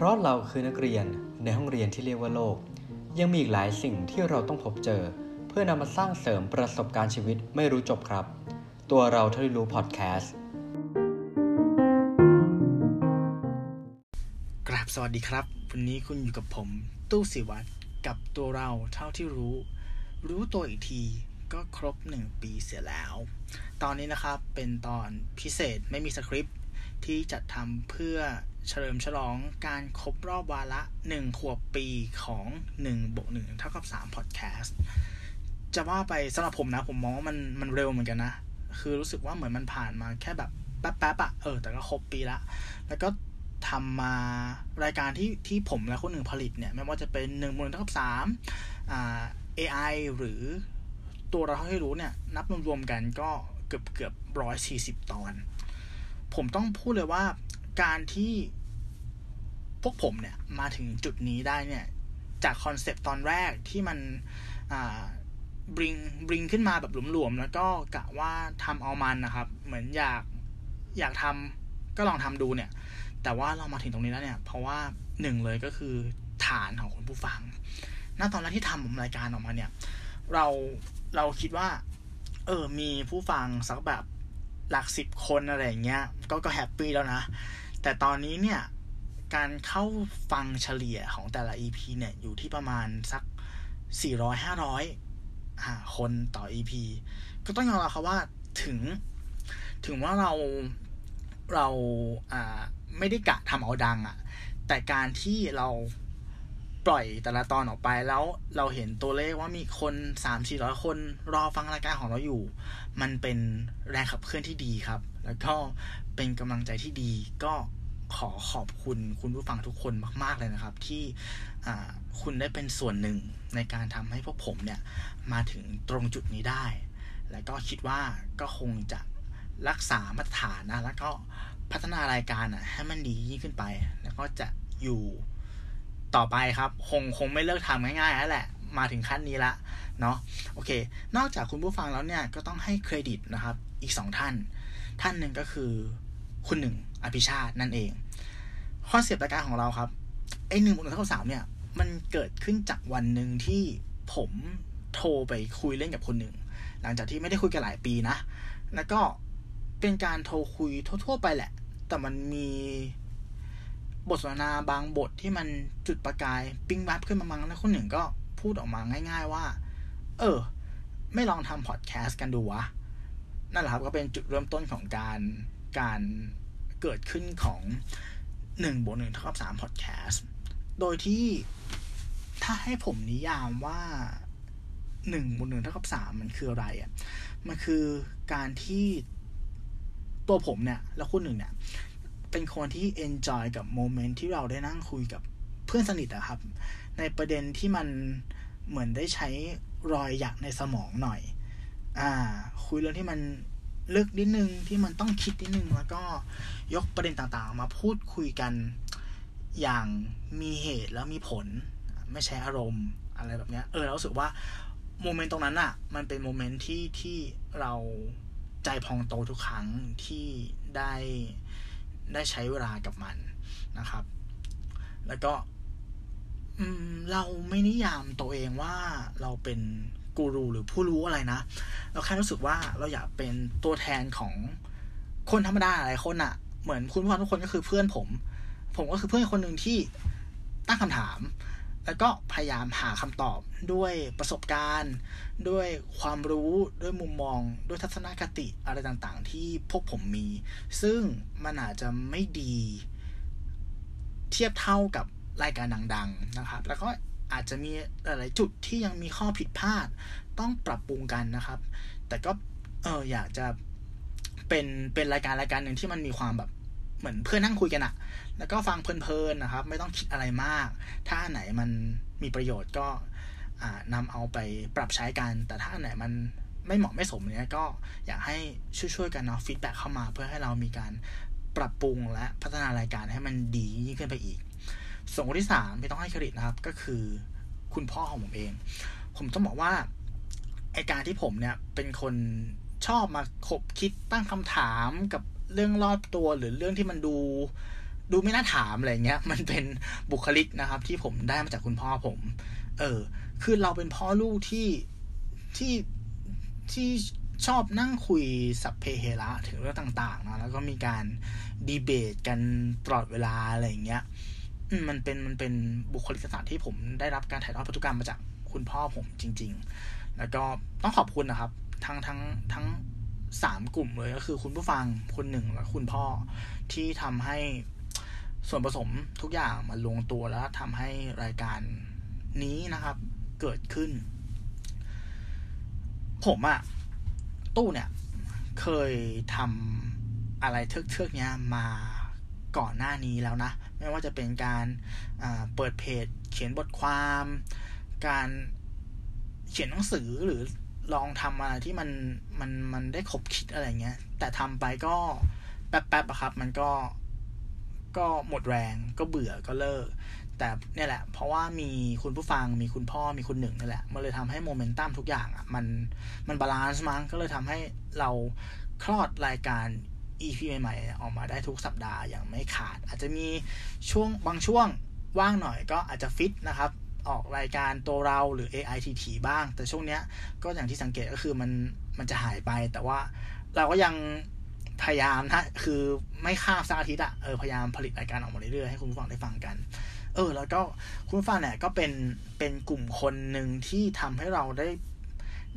เพราะเราคือนักเรียนในห้องเรียนที่เรียกว่าโลก ยังมีอีกหลายสิ่งที่เราต้องพบเจอ เพื่อนำมาสร้างเสริมประสบการณ์ชีวิตไม่รู้จบครับ ตัวเราเท่าที่รู้พอดแคสต์กราบสวัสดีครับ วันนี้คุณอยู่กับผม ตู้สิวัตรกับตัวเราเท่าที่รู้ รู้ตัวอีกทีก็ครบหนึ่งปีเสียแล้ว ตอนนี้นะครับเป็นตอนพิเศษไม่มีสคริปต์ที่จัดทำเพื่อ เฉลิมฉลองการครบรอบวาระหนึ่งขวบปีของ1บวก1เท่ากับ3พอดแคสต์จะว่าไปสำหรับผมนะ ผมมองว่ามันมันเร็วเหมือนกันนะ คือรู้สึกว่าเหมือนมันผ่านมาแค่แบบแป๊บๆอะเออ แต่ก็ครบปีละ แล้วก็ทำมารายการที่ที่ผมและคนหนึ่งผลิตเนี่ย ไม่ว่าจะเป็นหนึ่งบนเท่ากับสามอ่า AI หรือตัวเราให้รู้เนี่ย นับรวมๆกันก็เกือบเกือบร้อยสี่สิบตอน ผมต้องพูดเลยว่าการที่ พวกผมเนี่ยมาถึงจุดนี้ได้เนี่ย จากคอนเซปต์ตอนแรกที่มันอ่าบริงบริงขึ้นมาแบบหลวมๆ แล้วก็กะว่าทำเอามันนะครับ เหมือนอยากอยากทำก็ลองทำดูเนี่ย แต่ว่าเรามาถึงตรงนี้แล้วเนี่ย เพราะว่าหนึ่งเลยก็คือฐานของคุณผู้ฟัง ณ ตอนแรกที่ทำรายการออกมาเนี่ย เราเราคิดว่า เออ มีผู้ฟังสักแบบหลักสิบคนอะไรอย่างเงี้ย ก็ก็ happy แล้วนะ แต่ตอนนี้เนี่ย การเข้าฟังเฉลี่ยของแต่ละ EP เนี่ย อยู่ที่ประมาณสักสี่ร้อยห้าร้อยคนต่อ EP ก็ต้องยอมรับครับว่าถึง ถึงว่าเราเราอ่าไม่ได้กะทำเอาดังอะ่ะแต่การที่เราปล่อยแต่ละตอนออกไปแล้วเราเห็นตัวเลขว่ามีคนสามสี่ร้อยคนรอฟังรายการของเราอยู่ มันเป็นแรงขับเคลื่อนที่ดีครับ แล้วก็เป็นกำลังใจที่ดีก็ ขอขอบคุณคุณผู้ฟังทุกคนมาก ๆ เลยนะครับ ที่คุณได้เป็นส่วนหนึ่งในการทำให้พวกผมเนี่ยมาถึงตรงจุดนี้ได้ แล้วก็คิดว่าก็คงจะรักษามาตรฐานนะแล้วก็พัฒนารายการอะให้มันดียิ่งขึ้นไป แล้วก็จะอยู่ต่อไปครับ คงคงไม่เลิกทำง่ายๆแล้วแหละ มาถึงขั้นนี้ละเนาะโอเค นอกจากคุณผู้ฟังแล้วเนี่ยก็ต้องให้เครดิตนะครับ อีกสองท่าน ท่านหนึ่งก็คือคุณหนึ่ง อภิชาตินั่นเอง concept รายการของเราครับไอหนึ่งบวกหนึ่งเท่าสามเนี่ย มันเกิดขึ้นจากวันหนึ่งที่ผมโทรไปคุยเล่นกับคนหนึ่ง หลังจากที่ไม่ได้คุยกันหลายปีนะ แล้วก็เป็นการโทรคุยทั่ว ๆ ไปแหละ แต่มันมีบทสนทนาบางบทที่มันจุดประกายปิ้งวับขึ้นมามังแล้วคนหนึ่งก็พูดออกมาง่าย ๆว่า เออ ไม่ลองทำพอดแคสต์กันดูวะ นั่นแหละครับก็เป็นจุดเริ่มต้นของการการ เกิดขึ้นของหนึ่งบวกหนึ่งเท่ากับสามพอดแคสต์โดยที่ถ้าให้ผมนิยามว่าหนึ่งบวกหนึ่งเท่ากับสามมันคืออะไรอะมันคือการที่ตัวผมเนี่ย แล้วคุณหนึ่งเนี่ย เป็นคนที่ enjoy กับ moment ที่เราได้นั่งคุยกับเพื่อนสนิทอะครับ ในประเด็นที่มันเหมือนได้ใช้รอยหยักในสมองหน่อย อ่า คุยเรื่องที่มัน ลึกนิดนึงที่มันต้องคิดนิดนึง แล้วก็ยกประเด็นต่างๆ มาพูดคุยกันอย่างมีเหตุแล้วมีผล ไม่ใช่อารมณ์อะไรแบบเนี้ยเออเราสึกว่าโมเมนต์ตรงนั้นอะมันเป็นโมเมนต์ที่ที่เราใจพองโตทุกครั้งที่ได้ได้ใช้เวลากับมันนะครับ แล้วก็เราไม่นิยามตัวเองว่าเราเป็น กูรูหรือผู้รู้อะไรนะ เราแค่รู้สึกว่าเราอยากเป็นตัวแทนของคนธรรมดาหลายคนอะเหมือนคุณผู้ฟังทุกคนก็คือเพื่อนผม ผมก็คือเพื่อนคนหนึ่งที่ตั้งคำถาม แล้วก็พยายามหาคำตอบด้วยประสบการณ์ ด้วยความรู้ด้วยมุมมอง ด้วยทัศนคติอะไรต่างๆ ที่พวกผมมี ซึ่งมันอาจจะไม่ดีเทียบเท่ากับรายการดัง ๆ นะครับ แล้วก็ อาจจะมีหลายจุดที่ยังมีข้อผิดพลาดต้องปรับปรุงกันนะครับ แต่ก็เอออยากจะเป็นเป็นรายการรายการหนึ่งที่มันมีความแบบเหมือนเพื่อนนั่งคุยกันอะแล้วก็ฟังเพลินๆนะครับ ไม่ต้องคิดอะไรมาก ถ้าไหนมันมีประโยชน์ก็นำเอาไปปรับใช้กัน แต่ถ้าไหนมันไม่เหมาะไม่สมเนี้ยก็อยากให้ช่วยๆกันเนาะฟีดแบ็เข้ามาเพื่อให้เรามีการปรับปรุงและพัฒนารายการให้มันดียิ่งขึ้นไปอีก ส่วนคนที่สามไม่ต้องให้เครดิตนะครับ ก็คือคุณพ่อของผมเอง ผมต้องบอกว่าไอการที่ผมเนี่ยเป็นคนชอบมาคบคิดตั้งคำถามกับเรื่องรอบตัวหรือเรื่องที่มันดู ดูไม่น่าถามอะไรเงี้ย มันเป็นบุคลิกนะครับ ที่ผมได้มาจากคุณพ่อผม เออ คือเราเป็นพ่อลูกที่ที่ที่ชอบนั่งคุยสัพเพเหระถึงเรื่องต่าง ๆ นะแล้วก็มีการดีเบตกันตลอดเวลาอะไรเงี้ย มันเป็นมันเป็นบุคลิกลักษณะที่ผมได้รับการถ่ายทอดพันธุกรรมมาจากคุณพ่อผมจริง ๆ แล้วก็ต้องขอบคุณนะครับ ทั้งทั้งทั้งสามกลุ่มเลยก็คือคุณผู้ฟังคุณหนึ่งและคุณพ่อที่ทำให้ส่วนผสมทุกอย่างมาลงตัวแล้วทำให้รายการนี้นะครับ เกิดขึ้น ผมอะตู้เนี่ย เคยทำอะไรเทือกๆเนี้ยมา ก่อนหน้านี้แล้วนะ ไม่ว่าจะเป็นการเปิดเพจ เขียนบทความ การเขียนหนังสือหรือลองทำอะไรที่มันมันมันได้คบคิดอะไรเงี้ย แต่ทำไปก็แป๊บๆอะครับ มันก็ก็หมดแรงก็เบื่อก็เลิก แต่เนี่ยแหละ เพราะว่ามีคุณผู้ฟังมีคุณพ่อมีคุณหนึ่งนี่แหละ มันเลยทำให้โมเมนตัมทุกอย่างอะ่ะมันมันบาลานซ์มั้งก็เลยทำให้เราคลอดรายการ EP ใหม่ๆออกมาได้ทุกสัปดาห์อย่างไม่ขาด อาจจะมีช่วงบางช่วงว่างหน่อยก็อาจจะฟิตนะครับ ออกรายการตัวเราหรือ AITT บ้าง แต่ช่วงเนี้ยก็อย่างที่สังเกตก็คือมันมันจะหายไป แต่ว่าเราก็ยังพยายามนะคือไม่ข้ามสักอาทิตย์อะเออพยายามผลิตรายการออกมาเรื่อยๆให้คุณผู้ฟังได้ฟังกัน เออ แล้วก็คุณผู้ฟังเนี่ยก็เป็นเป็นกลุ่มคนหนึ่งที่ทำให้เราได้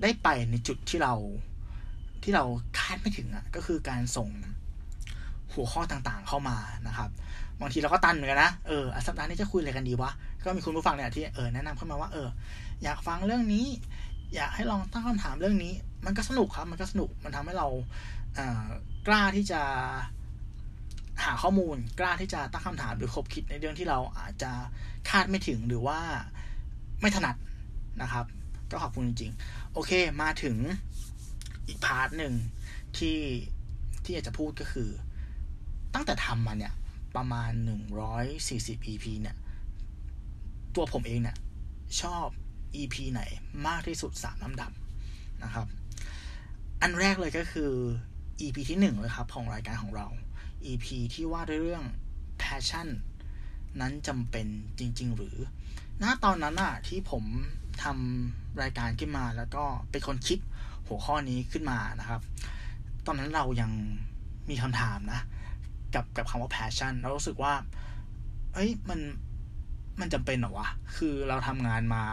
ได้ไปในจุดที่เรา ที่เราคาดไม่ถึงอะก็คือการส่งหัวข้อต่างๆเข้ามานะครับบางทีเราก็ตันเหมือนกันนะเออสัปดาห์นี้จะคุยอะไรกันดีวะก็มีคุณผู้ฟังเนี่ยที่เออแนะนำเข้ามาว่าเอออยากฟังเรื่องนี้ อยากให้ลองตั้งคำถามเรื่องนี้ มันก็สนุกครับ มันก็สนุกมันทำให้เราเกล้าที่จะหาข้อมูล กล้าที่จะตั้งคำถามหรือคบคิดในเรื่องที่เราอาจจะคาดไม่ถึงหรือว่าไม่ถนัดนะครับ ก็ขอบคุณจริงๆ โอเคมาถึง อีก part หนึ่งที่ที่อยากจะพูดก็คือ ตั้งแต่ทำมาเนี่ย ประมาณหนึ่งร้อยสี่สิบ EP เนี่ย ตัวผมเองเนี่ย ชอบ EP ไหนมากที่สุดสามลำดับนะครับ อันแรกเลยก็คือ EP ที่หนึ่งเลยครับ ของรายการของเรา EP ที่ว่าด้วยเรื่อง passion นั้นจำเป็นจริง ๆ หรือณตอนนั้นอะที่ผมทำรายการขึ้นมาแล้วก็เป็นคนคิด หัวข้อนี้ขึ้นมานะครับ ตอนนั้นเรายังมีคำถามนะ กับกับคำว่า passion เรารู้สึกว่า เอ้ยมันมันจำเป็นเหรอวะ คือเราทำงานมา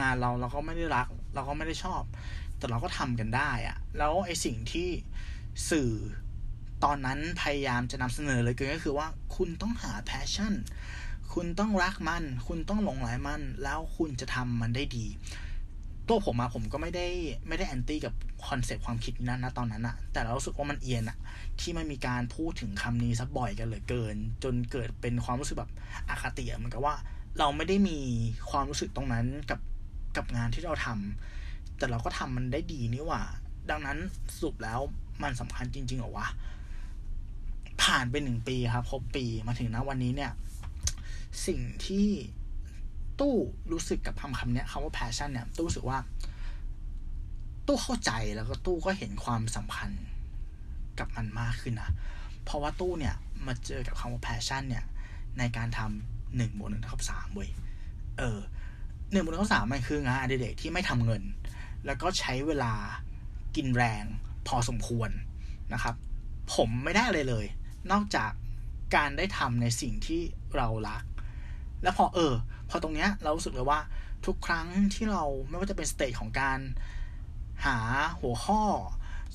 งานเราเราก็ไม่ได้รัก เราก็ไม่ได้ชอบ แต่เราก็ทำกันได้อะแล้วไอสิ่งที่สื่อตอนนั้นพยายามจะนำเสนอเลยก็คือว่าคุณต้องหา passion คุณต้องรักมัน คุณต้องหลงไหลมัน แล้วคุณจะทำมันได้ดี ตัวผมอะผมก็ไม่ได้ไม่ได้แอนตี้กับคอนเซปต์ความคิดนั้นนะตอนนั้นอะแต่เรารู้สึกว่ามันเอียนอะที่มันมีการพูดถึงคำนี้ซะบ่อยกันเหลือเกิน จนเกิดเป็นความรู้สึกแบบอคติเหมือนกับว่า เราไม่ได้มีความรู้สึกตรงนั้นกับกับงานที่เราทำแต่เราก็ทำมันได้ดีนี่ว่า ดังนั้นสรุปแล้วมันสำคัญจริงๆหรอวะผ่านไปหนึ่งปีครับครบปีมาถึงนะวันนี้เนี่ย สิ่งที่ ตู้รู้สึกกับคำคำนี้คำว่า passion เนี่ยตู้รู้สึกว่า ตู้เข้าใจแล้วก็ตู้ก็เห็นความสำคัญกับมันมากขึ้นนะเพราะว่าตู้เนี่ยมาเจอกับคำว่า passion เนี่ยในการทำหนึ่งบวกหนึ่งเท่ากับสามเว้ยเออหนึ่งบวกหนึ่งเท่ากับสามมันคืองานอดิเรกที่ไม่ทำเงิน แล้วก็ใช้เวลากินแรงพอสมควรนะครับ ผมไม่ได้เลยเลย นอกจากการได้ทำในสิ่งที่เรารัก แล้วพอเออ พอตรงเนี้ยเรารู้สึกเลยว่าทุกครั้งที่เราไม่ว่าจะเป็น stage ของการหาหัวข้อ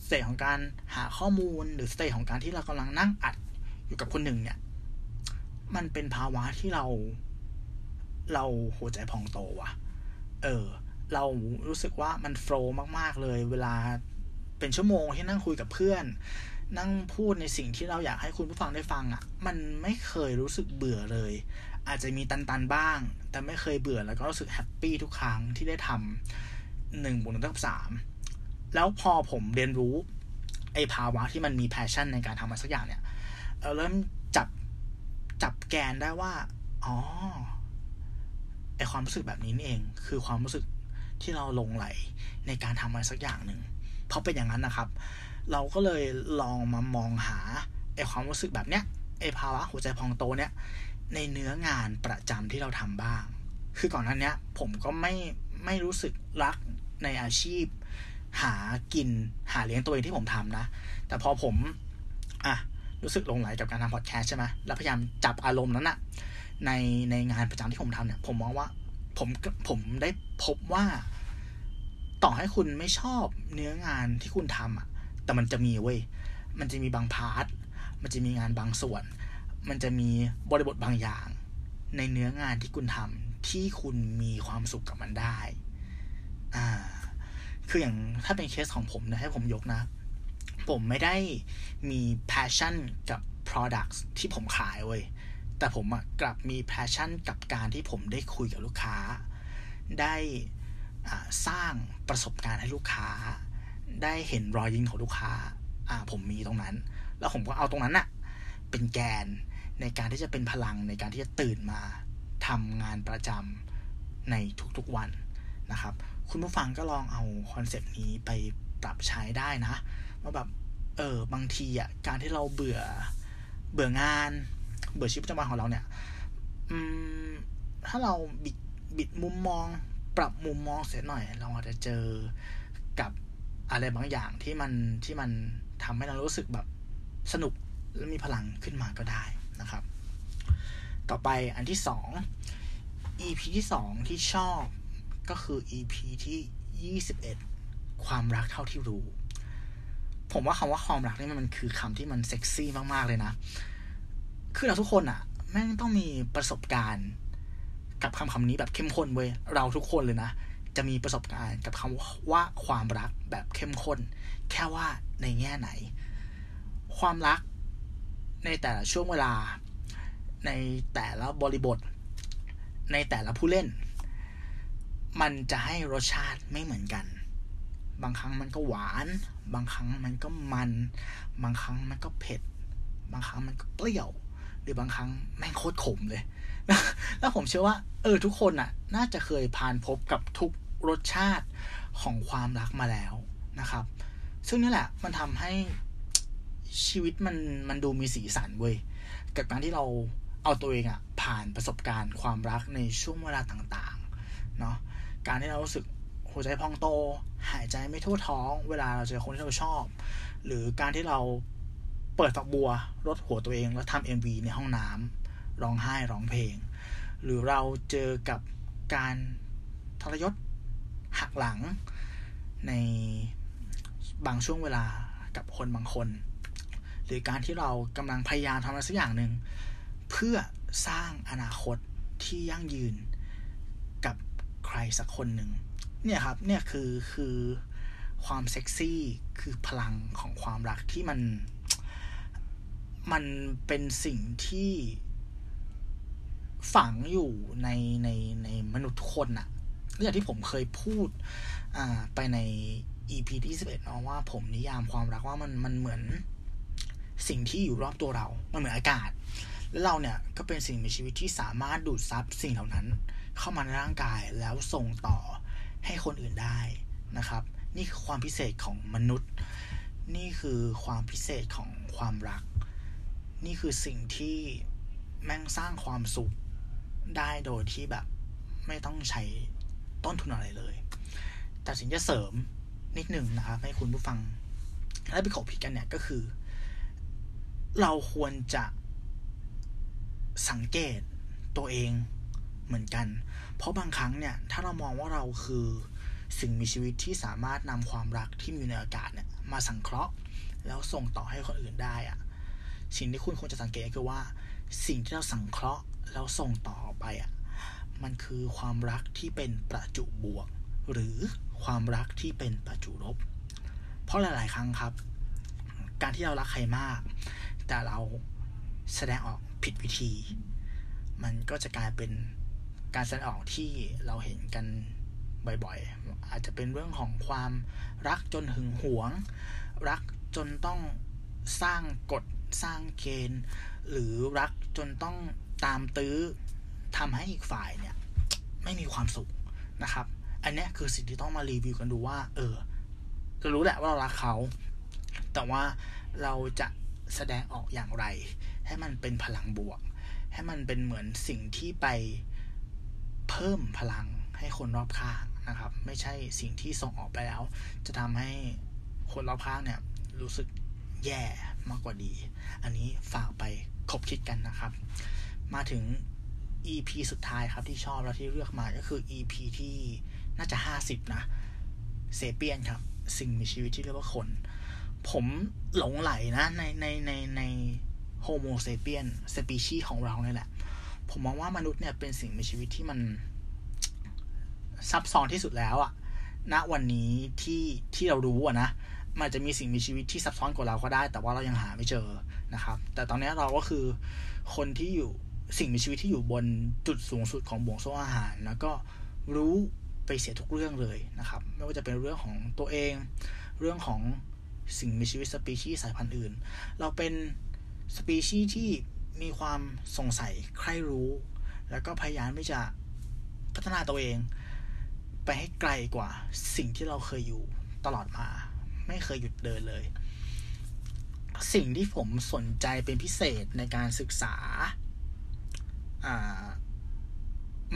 stage ของการหาข้อมูลหรือ stage ของการที่เรากำลังนั่งอัดอยู่กับคนหนึ่งเนี่ย มันเป็นภาวะที่เรา เราหัวใจพองโตว่ะ เออ เรารู้สึกว่ามันโฟล์มาก ๆ เลย เวลาเป็นชั่วโมงที่นั่งคุยกับเพื่อน นั่งพูดในสิ่งที่เราอยากให้คุณผู้ฟังได้ฟังอะ่ะ มันไม่เคยรู้สึกเบื่อเลย อาจจะมีตันๆบ้าง แต่ไม่เคยเบื่อแล้วก็รู้สึกแฮปปี้ทุกครั้งที่ได้ทำหนึ่งบวกหนึ่งเท่ากับสามแล้วพอผมเรียนรู้ไอ้ภาวะที่มันมีแพชชั่นในการทำอะไรสักอย่างเนี่ยเราเริ่มจับจับแกนได้ว่า อ๋อไอความรู้สึกแบบนี้นี่เอง คือความรู้สึกที่เราลงไหลในการทำอะไรสักอย่างหนึ่งเพราะเป็นอย่างนั้นนะครับ เราก็เลยลองมามองหาไอความรู้สึกแบบเนี้ยไอภาวะหัวใจพองโตเนี่ย ในเนื้องานประจำที่เราทำบ้าง คือก่อนหน้านี้ผมก็ไม่ไม่รู้สึกรักในอาชีพ หากินหาเลี้ยงตัวเองที่ผมทำนะ แต่พอผมอะรู้สึกลงไหลกับการทำพอดแคสต์ใช่ไหมแล้วพยายามจับอารมณ์นั้นอะในในงานประจำที่ผมทำเนี่ย ผมมองว่าผมผมได้พบว่า ต่อให้คุณไม่ชอบเนื้องานที่คุณทำอะแต่มันจะมีเว้ย มันจะมีบางพาร์ท มันจะมีงานบางส่วน มันจะมีบริบทบางอย่าง ในเนื้องานที่คุณทำที่คุณมีความสุขกับมันได้ อ่า คืออย่างถ้าเป็นเคสของผมนะให้ผมยกนะ ผมไม่ได้มี passion กับ products ที่ผมขายเว้ย แต่ผมกลับมี passion กับการที่ผมได้คุยกับลูกค้า ได้สร้างประสบการณ์ให้ลูกค้า ได้เห็นรอยยิ้มของลูกค้า อ่า ผมมีตรงนั้น แล้วผมก็เอาตรงนั้นอะเป็นแกน ในการที่จะเป็นพลังในการที่จะตื่นมาทำงานประจำในทุกๆวันนะครับ คุณผู้ฟังก็ลองเอาคอนเซปต์นี้ไปปรับใช้ได้นะว่าแบบเออบางทีอะการที่เราเบื่อเบื่องาน เบื่อชีวิตประจำวันของเราเนี่ยอืมถ้าเราบิดบิดมุมมอง ปรับมุมมองเสียหน่อย เราอาจจะเจอกับอะไรบางอย่างที่มันที่มันทำให้เรารู้สึกแบบสนุกและมีพลังขึ้นมาก็ได้ นะครับ ต่อไปอันที่สอง EP ที่สองที่ชอบก็คือ EP ที่ยี่สิบเอ็ดความรักเท่าที่รู้ ผมว่าคำว่าความรักนี่มันคือคำที่มันเซ็กซี่มากๆเลยนะ คือเราทุกคนอะแม่งต้องมีประสบการณ์กับคำคำนี้แบบเข้มข้นเว้ย เราทุกคนเลยนะ จะมีประสบการณ์กับคำว่าความรักแบบเข้มข้น แค่ว่าในแง่ไหน ความรัก ในแต่ละช่วงเวลา ในแต่ละบริบท ในแต่ละผู้เล่น มันจะให้รสชาติไม่เหมือนกัน บางครั้งมันก็หวาน บางครั้งมันก็มัน บางครั้งมันก็เผ็ด บางครั้งมันก็เปรี้ยว หรือบางครั้งแม่งโคตรขมเลย แล้วผมเชื่อว่า เออทุกคนน่ะ น่าจะเคยผ่านพบกับทุกรสชาติของความรักมาแล้วนะครับ ซึ่งนี่แหละมันทำให้ ชีวิตมันมันดูมีสีสันเว้ยกับการที่เราเอาตัวเองอะผ่านประสบการณ์ความรักในช่วงเวลาต่างๆเนาะการที่เรารู้สึกหัวใจพองโต หายใจไม่ทั่วท้อง เวลาเราเจอคนที่เราชอบ หรือการที่เราเปิดฝักบัวรดหัวตัวเองแล้วทำเอ็มวีในห้องน้ำร้องไห้ร้องเพลง หรือเราเจอกับการทรยศหักหลังในบางช่วงเวลากับคนบางคน หรือการที่เรากำลังพยายามทำอะไรสักอย่างหนึ่งเพื่อสร้างอนาคตที่ยั่งยืนกับใครสักคนหนึ่งเนี่ยครับเนี่ยคือคือความเซ็กซี่คือพลังของความรักที่มันมันเป็นสิ่งที่ฝังอยู่ในในในมนุษย์คนอะอย่างที่ผมเคยพูดไปใน EP ที่11เนาะว่าผมนิยามความรักว่ามันมันเหมือน สิ่งที่อยู่รอบตัวเรา มันเหมือนอากาศ แล้วเราเนี่ยก็เป็นสิ่งมีชีวิตที่สามารถดูดซับสิ่งเหล่านั้น เข้ามาในร่างกายแล้วส่งต่อให้คนอื่นได้นะครับ นี่คือความพิเศษของมนุษย์ นี่คือความพิเศษของความรัก นี่คือสิ่งที่แม่งสร้างความสุขได้โดยที่แบบไม่ต้องใช้ต้นทุนอะไรเลย แต่สิ่งจะเสริมนิดหนึ่งนะครับ ให้คุณผู้ฟังและไปขบผิดกันเนี่ยก็คือ เราควรจะสังเกตตัวเองเหมือนกัน เพราะบางครั้งเนี่ย ถ้าเรามองว่าเราคือสิ่งมีชีวิตที่สามารถนำความรักที่มีในอากาศเนี่ยมาสังเคราะห์ แล้วส่งต่อให้คนอื่นได้อะสิ่งที่คุณควรจะสังเกตคือว่า สิ่งที่เราสังเคราะห์แล้วส่งต่อไปอะมันคือความรักที่เป็นประจุบวก หรือความรักที่เป็นประจุลบ เพราะหลาย ๆ ครั้งครับ การที่เรารักใครมาก แต่เราแสดงออกผิดวิธี มันก็จะกลายเป็นการแสดงออกที่เราเห็นกันบ่อยๆ อาจจะเป็นเรื่องของความรักจนหึงหวง รักจนต้องสร้างกฎสร้างเกณฑ์ หรือรักจนต้องตามตื้อทำให้อีกฝ่ายเนี่ย ไม่มีความสุขนะครับ อันนี้คือสิ่งที่ต้องมารีวิวกันดูว่า เออเรารู้แหละว่าเรารักเขา แต่ว่าเราจะ แสดงออกอย่างไร ให้มันเป็นพลังบวก ให้มันเป็นเหมือนสิ่งที่ไปเพิ่มพลังให้คนรอบข้างนะครับ ไม่ใช่สิ่งที่ส่งออกไปแล้ว จะทำให้คนรอบข้างเนี่ยรู้สึกแย่มากกว่าดี อันนี้ฝากไปคบคิดกันนะครับ มาถึง EP สุดท้ายครับที่ชอบแล้วที่เลือกมาก็คือ EP ที่น่าจะ 50 นะเซเปียนครับ สิ่งมีชีวิตที่เรียกว่าคน ผมหลงไหลนะในในในในโฮโมเซเปียนสปีชีของเราเนี่ยแหละ ผมมองว่ามนุษย์เนี่ยเป็นสิ่งมีชีวิตที่มันซับซ้อนที่สุดแล้วอะณวันนี้ที่ที่เรารู้อะนะมันจะมีสิ่งมีชีวิตที่ซับซ้อนกว่าเราก็ได้ แต่ว่าเรายังหาไม่เจอนะครับ แต่ตอนนี้เราก็คือคนที่อยู่สิ่งมีชีวิตที่อยู่บนจุดสูงสุดของบ่วงโซ่อาหาร แล้วก็รู้ไปเสียทุกเรื่องเลยนะครับ ไม่ว่าจะเป็นเรื่องของตัวเอง เรื่องของ สิ่งมีชีวิตสปีชีส์สายพันธุ์อื่น เราเป็นสปีชีส์ที่มีความสงสัยใคร่รู้ แล้วก็พยายามที่จะพัฒนาตัวเอง ไปให้ไกลกว่าสิ่งที่เราเคยอยู่ตลอดมา ไม่เคยหยุดเดินเลย สิ่งที่ผมสนใจเป็นพิเศษในการศึกษา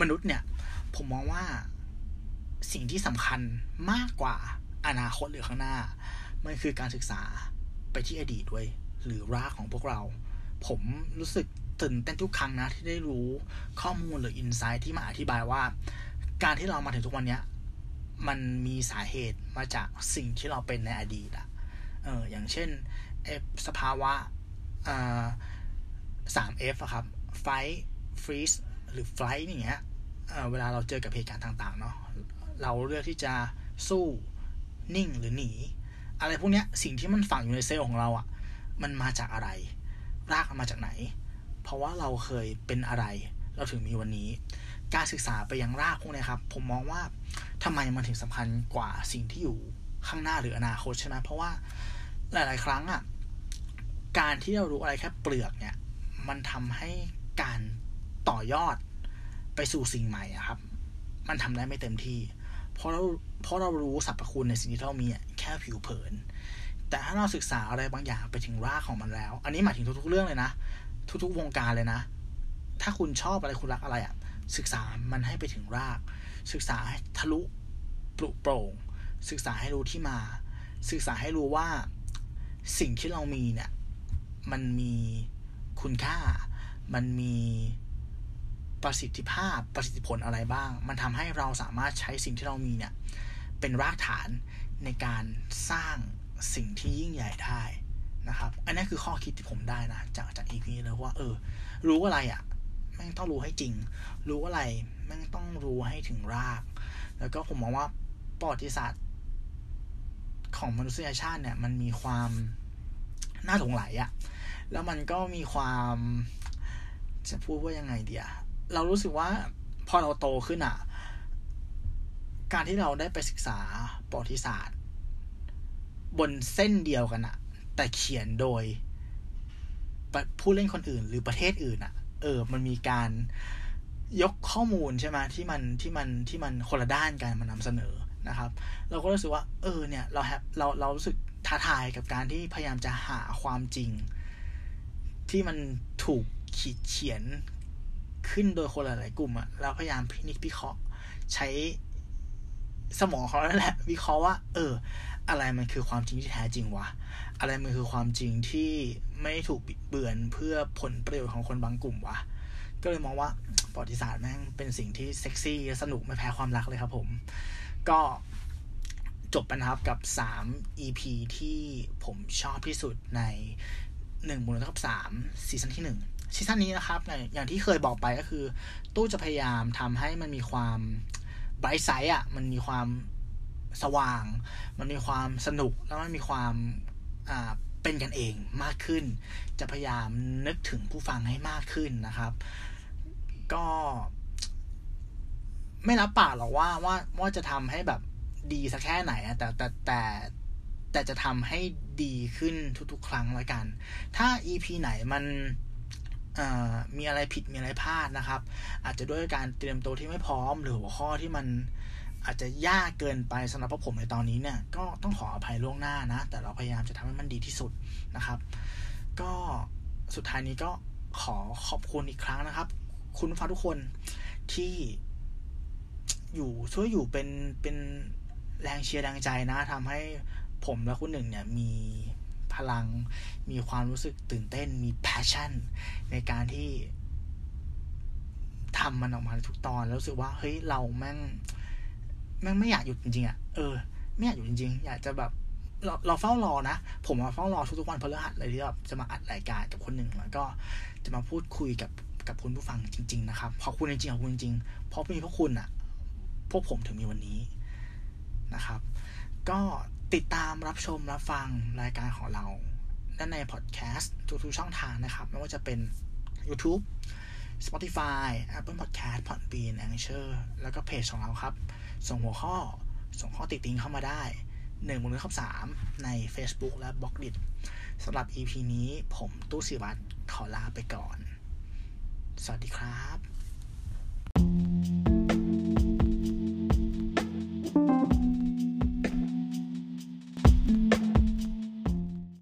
มนุษย์เนี่ย ผมมองว่าสิ่งที่สำคัญมากกว่าอนาคตหรือข้างหน้า มันคือการศึกษาไปที่อดีตด้วย หรือรากของพวกเรา ผมรู้สึกตื่นเต้นทุกครั้งนะ ที่ได้รู้ข้อมูลหรืออินไซต์ที่มาอธิบายว่า การที่เรามาถึงทุกวันนี้มันมีสาเหตุมาจากสิ่งที่เราเป็นในอดีตอะเอออย่างเช่นสภาวะสามเอฟอะครับไฟฟรีซหรือไฟล์อย่างเงี้ยเเวลาเราเจอกับเหตุการณ์ต่าง ๆ เนาะเราเลือกที่จะสู้นิ่งหรือหนี อะไรพวกเนี้ยสิ่งที่มันฝังอยู่ในเซลล์ของเราอะ่ะ มันมาจากอะไร รากมาจากไหน เพราะว่าเราเคยเป็นอะไร เราถึงมีวันนี้ การศึกษาไปยังรากพวกนี้ครับ ผมมองว่าทำไมมันถึงสำคัญกว่าสิ่งที่อยู่ข้างหน้าหรืออนาคตใช่ไหมเพราะว่าหลาย ๆ ครั้งอะ่ะการที่เรารู้อะไรแค่เปลือกเนี่ย มันทำให้การต่อยอดไปสู่สิ่งใหม่อะครับ มันทำได้ไม่เต็มที่ เพราะเราเพราะเรารู้สรรพคุณในสิ่งที่เรามีแค่ผิวเผิน แต่ถ้าเราศึกษาอะไรบางอย่างไปถึงรากของมันแล้ว อันนี้หมายถึงทุกๆเรื่องเลยนะ ทุกๆวงการเลยนะ ถ้าคุณชอบอะไรคุณรักอะไรอะศึกษามันให้ไปถึงราก ศึกษาให้ทะลุปลุโปร่ง ศึกษาให้รู้ที่มา ศึกษาให้รู้ว่าสิ่งที่เรามีเนี่ย มันมีคุณค่า มันมีประสิทธิภาพประสิทธิผลอะไรบ้าง มันทำให้เราสามารถใช้สิ่งที่เรามีเนี่ย เป็นรากฐาน ในการสร้างสิ่งที่ยิ่งใหญ่ได้นะครับ อันนี้คือข้อคิดที่ผมได้นะ จากจากอีพีเลยว่า เออ รู้อะไรอะ่ะแม่งต้องรู้ให้จริง รู้อะไรแม่งต้องรู้ให้ถึงราก แล้วก็ผมมองว่าประวัติศาสตร์ของมนุษยชาติเนี่ย มันมีความน่าหลงไหลอะ่ะแล้วมันก็มีความจะพูดว่ายังไงเดียเรารู้สึกว่าพอเราโตขึ้นอะ การที่เราได้ไปศึกษาประวัติศาสตร์ บนเส้นเดียวกันอะแต่เขียนโดยผู้เล่นคนอื่นหรือประเทศอื่นอะเออ มันมีการยกข้อมูลใช่ไหมที่มันที่มันที่มันคนละด้านกันมานำเสนอนะครับ เราก็รู้สึกว่า เออเนี่ยเราแฮปเราเรารู้สึกท้าทายกับการที่พยายามจะหาความจริง ที่มันถูกขีดเขียนขึ้นโดยคนหลาย ๆ กลุ่มอะเราพยายามพินิจพิเคราะห์ใช้ สมองเขาแล้วแหละวิเคราะห์ว่า เออ อะไรมันคือความจริงที่แท้จริงวะอะไรมันคือความจริงที่ไม่ถูกบิดเบือนเพื่อผลประโยชน์ของคนบางกลุ่มวะก็เลยมองว่าประวัติศาสตร์แม่งเป็นสิ่งที่เซ็กซี่สนุกไม่แพ้ความรักเลยครับผม ก็จบไปนะครับกับ 3 EP ที่ผมชอบที่สุดใน1มูลค่า3ซีซั่นที่ 1 ซีซั่นนี้นะครับ อย่างที่เคยบอกไปก็คือ ตู้จะพยายามทำให้มันมีความ ไบรท์ไซส์อะมันมีความสว่าง มันมีความสนุกแล้วมันมีความอ่าเป็นกันเองมากขึ้น จะพยายามนึกถึงผู้ฟังให้มากขึ้นนะครับ ก็ ไม่รับปากหรอกว่าว่าว่าจะทำให้แบบดีสักแค่ไหนอะแต่แต่แต่แต่จะทำให้ดีขึ้นทุกๆ ครั้งแล้วกัน ถ้า EP ไหนมัน มีอะไรผิดมีอะไรพลาดนะครับ อาจจะด้วยการเตรียมตัวที่ไม่พร้อม หรือหัวข้อที่มันอาจจะยากเกินไปสำหรับผมในตอนนี้เนี่ยก็ต้องขออภัยล่วงหน้านะ แต่เราพยายามจะทำให้มันดีที่สุดนะครับ ก็สุดท้ายนี้ก็ขอขอบคุณอีกครั้งนะครับ คุณผู้ฟังทุกคนที่อยู่ช่วยอยู่เป็นเป็นแรงเชียร์แรงใจนะทำให้ผมและคุณหนึ่งเนี่ยมี ลัง มีความรู้สึกตื่นเต้น มี passion ในการที่ทำมันออกมาทุกตอนแล้วรู้สึกว่าเฮ้ยเราแม่งแม่งไม่อยากหยุดจริงๆอะ่ะเออไม่อยากหยุดจริงๆ อยากจะแบบเราเราเฝ้ารอนะ ผมมาเฝ้ารอทุกๆวันพฤหัสเลยที่แบบจะมาอัดรายการกับคนหนึ่งแล้วก็จะมาพูดคุยกับกับคุณผู้ฟังจริง ๆ นะครับขอบคุณจริงๆขอบคุณจริงๆเพราะมีพวกคุณอะ่ะ พวกผมถึงมีวันนี้นะครับ ก็ ติดตามรับชมรับฟังรายการของเราด้านในพอดแคสต์ทุกๆช่องทางนะครับ ไม่ว่าจะเป็น YouTube Spotify Apple Podcast Podbean Anchor แล้วก็เพจของเราครับ ส่งหัวข้อส่งข้อติดติงเข้ามาได้หนึ่งบนเรือขับสามใน Facebook และ b ล็อกดิสำหรับ EP นี้ผมตู้สิวัตรขอลาไปก่อน สวัสดีครับ